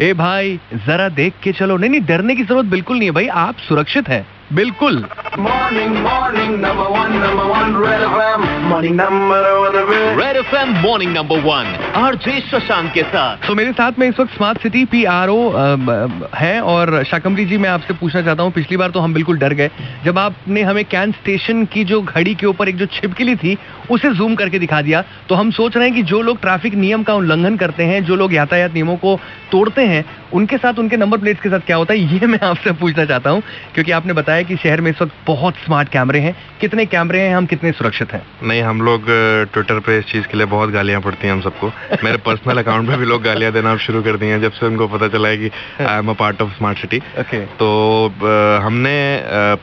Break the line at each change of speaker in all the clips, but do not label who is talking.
ए भाई, जरा देख के चलो। नहीं नहीं, डरने की ज़रूरत बिल्कुल नहीं है भाई, आप सुरक्षित हैं। बिल्कुल
morning, number one, number one, Red FM. Morning, number one, Red.
Red F M morning number one RJ Shashank के साथ
तो मेरे साथ में इस वक्त smart city P R O हैं और शाकंबरी जी मैं आपसे पूछना चाहता हूँ पिछली बार तो हम बिल्कुल डर गए जब आपने हमें कैन स्टेशन की जो घड़ी के ऊपर एक जो छिपकली थी उसे जूम करके दिखा दिया तो हम सोच रहे हैं कि जो लोग ट्रैफ़िक नियम का उल्लंघन करते हैं जो लोग यातायात नियमों को तोड़ते हैं उनके साथ उनके नंबर प्लेट्स के साथ क्या होता है ये मैं आपसे पूछना चाहता हूँ क्योंकि आपने बताया कि शहर में इस वक्त बहुत स्मार्ट कैमरे हैं। कितने कैमरे हैं हम कितने सुरक्षित हैं?
नहीं हम लोग ट्विटर पे इस चीज़ के लिए बहुत गालियाँ पड़ती हैं हम सबको। मेरे पर्सनल अकाउंट पे भी लोग गालियाँ देना शुरू कर दिए हैं जब से उनको पता चला है कि I am a part of smart city
okay
तो हमने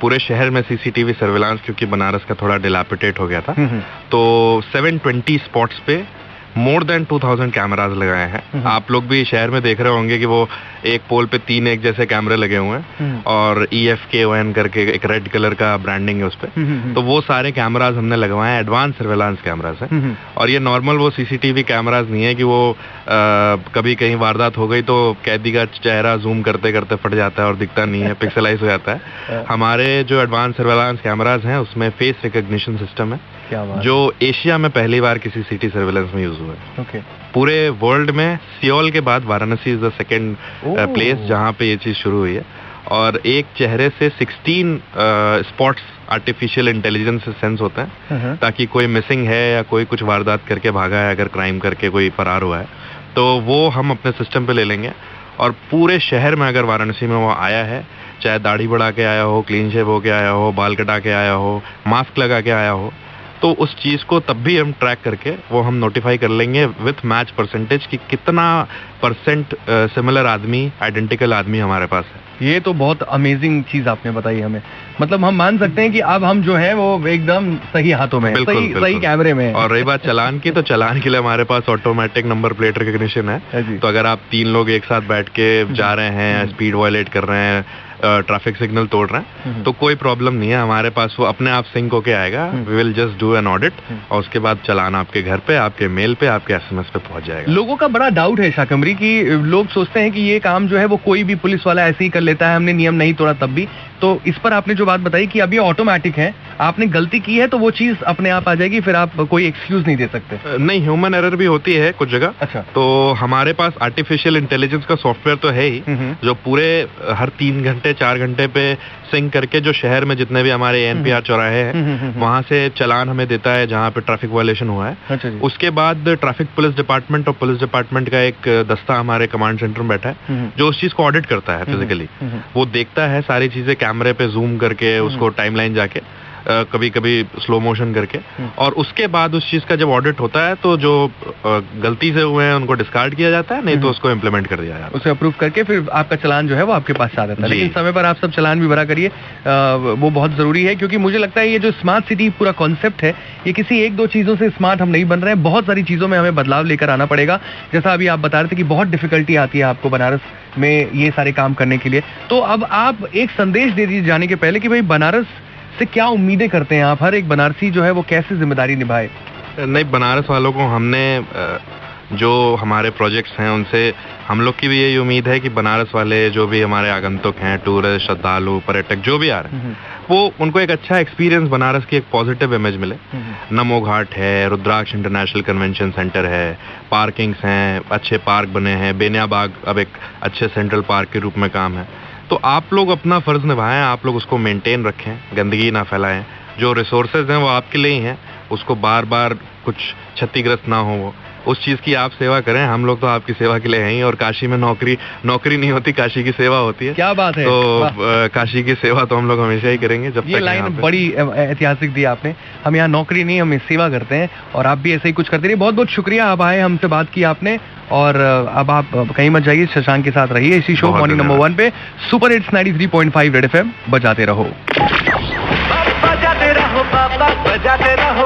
पूरे शहर में सीसीटीवी सर्विलांस क्योंकि बनारस का थोड़ा डिलापिटेट हो गया था तो 720 स्पॉट्स पे मोर देन 2000 कैमराज लगाए हैं। आप लोग भी शहर में देख रहे होंगे कि वो एक पोल पे तीन एक जैसे कैमरे लगे हुए हैं। और ई एफ़ के ओ एन करके एक रेड कलर का ब्रांडिंग है उस पे। तो वो सारे कैमराज हमने लगवाए हैं एडवांस सर्वेलांस कैमराज हैं। और ये नॉर्मल वो सीसीटीवी कैमराज नहीं है कि वो अ, कभी कहीं वारदात हो गई तो कैदी का चेहरा जूम करते करते फट जाता है और दिखता नहीं है पिक्सलाइज हो जाता है। हमारे जो एडवांस सर्वेलांस कैमराज हैं उसमें फेस रिकग्निशन सिस्टम है। जो एशिया में पहली बार किसी सिटी सर्वेलेंस में यूज़ हुआ। है
ओके
पूरे वर्ल्ड में सियोल के बाद Varanasi is the second place जहाँ पे ये चीज़ शुरू हुई है। और एक चेहरे से 16 स्पॉट्स आर्टिफिशियल इंटेलिजेंस से सेंस होते हैं। ताकि कोई मिसिंग है या कोई कुछ वारदात करके भागा है अगर क्राइम करके कोई फरार हुआ है तो वो हम अपने सिस्टम पे ले लेंगे। और पूरे शहर में अगर वाराणसी में वो आया है चाहे दाढ़ी बढ़ा के आया हो क्लीन शेव होके आया हो बाल कटा के आया हो मास्क लगा के आया हो तो उस चीज़ को तब भी हम ट्रैक करके वो हम नोटिफाई कर लेंगे विथ मैच परसेंटेज कि कितना परसेंट सिमिलर आदमी आइडेंटिकल आदमी हमारे पास है।
ये तो बहुत अमेजिंग चीज़ आपने बताई हमें। मतलब हम मान सकते हैं कि अब हम जो है वो एकदम सही हाथों में
बिल्कुल,
सही
बिल्कुल।
सही कैमरे में
और रही बात चलान की तो चलान के लिए हमारे पास ऑटोमेटिक नंबर प्लेट रिकग्निशन
हाँ।
है तो अगर आप तीन लोग एक साथ बैठ के जा रहे हैं स्पीड वायलेट कर रहे हैं ट्रैफ़िक सिग्नल तोड़ रहे हैं। तो कोई प्रॉब्लम नहीं है हमारे पास वो अपने आप सिंक होके आएगा। We will just do an audit और उसके बाद चलान आपके घर पे आपके मेल पे आपके एसएमएस पे पहुँच जाएगा।
लोगों का बड़ा डाउट है शाकमरी की लोग सोचते हैं कि ये काम जो है वो कोई भी पुलिस वाला ऐसे ही कर लेता है हमने नियम नहीं तोड़ा तब भी। तो इस पर आपने जो बात बताई कि अब ये ऑटोमेटिक है आपने गलती की है तो वो चीज़ अपने आप आ जाएगी फिर आप कोई एक्सक्यूज नहीं दे सकते
नहीं ह्यूमन एरर भी होती है कुछ जगह
अच्छा
तो हमारे पास आर्टिफिशियल इंटेलिजेंस का सॉफ्टवेयर तो है ही
हम्म।
जो पूरे हर तीन घंटे चार घंटे पे सिंक करके जो शहर में जितने भी हमारे एनपीआर चौराहे
हम्म, हम्म,
हैं
हम्म।
वहाँ से चलान हमें देता है जहाँ पे ट्रैफ़िक वायलेशन हुआ है
अच्छा
उसके बाद ट्रैफ़िक पुलिस डिपार्टमेंट और पुलिस डिपार्टमेंट का एक दस्ता हमारे कमांड सेंटर में बैठा है
हम्म।
जो उस चीज़ को ऑडिट करता है फिजिकली
हम्म।
वो देखता है सारी चीज़ें कैमरे पे जूम करके उसको टाइमलाइन जाके। कभी कभी स्लो मोशन करके। और उसके बाद उस चीज़ का जब ऑडिट होता है तो जो गलती से हुए हैं उनको डिस्कार्ड किया जाता है नहीं तो उसको इम्प्लीमेंट कर दिया जाता है।
उसे अप्रूव करके फिर आपका चलान जो है वो आपके पास आ जाता है। लेकिन समय पर आप सब चलान भी भरा करिए। वो बहुत ज़रूरी है क्योंकि मुझे लगता है ये जो स्मार्ट सिटी पूरा कॉन्सेप्ट है ये किसी एक दो चीज़ों से स्मार्ट हम नहीं बन रहे हैं। बहुत सारी चीज़ों में हमें बदलाव लेकर आना पड़ेगा। जैसा अभी आप बता रहे थे कि बहुत डिफिकल्टी आती है आपको बनारस में ये सारे काम करने के लिए। तो अब आप एक संदेश दे दीजिए जाने के पहले कि भाई बनारस से क्या उम्मीदें करते हैं आप? हर एक बनारसी जो है वो कैसे ज़िम्मेदारी निभाए?
नहीं बनारस वालों को हमने जो हमारे प्रोजेक्ट्स हैं उनसे हम लोग की भी यही उम्मीद है कि बनारस वाले जो भी हमारे आगंतुक हैं टूरिस्ट श्रद्धालु पर्यटक जो भी आ रहे हैं वो उनको एक अच्छा एक्सपीरियंस बनारस की एक पॉजिटिव इमेज मिले। नमो घाट है रुद्राक्ष इंटरनेशनल कन्वेंशन सेंटर है पार्किंग्स हैं अच्छे पार्क बने हैं बेनिया बाग अब एक अच्छे सेंट्रल पार्क के रूप में काम है। तो आप लोग अपना फ़र्ज़ निभाएँ, आप लोग उसको मेंटेन रखें, गंदगी ना फैलाएँ। जो रिसोर्सेज हैं वो आपके लिए ही हैं, उसको बार बार कुछ क्षतिग्रस्त ना हो वो। उस चीज़ की आप सेवा करें हम लोग तो आपकी सेवा के लिए हैं ही और काशी में नौकरी नौकरी नहीं होती काशी की सेवा होती है।
क्या बात है।
तो काशी की सेवा तो हम लोग हमेशा ही करेंगे जब
ये लाइन बड़ी ऐतिहासिक दी आपने। हम यहाँ नौकरी नहीं हम सेवा करते हैं और आप भी ऐसे ही कुछ करते रहिए। बहुत बहुत शुक्रिया आप आए हमसे बात की आपने और अब आप कहीं मत जाइए शशांक के साथ रहिए इसी शो मॉर्निंग नंबर वन पे। सुपर हिट्स 93.5 रेड एफएम बजाते रहो।
बजाते रहो बाबा बजाते रहो।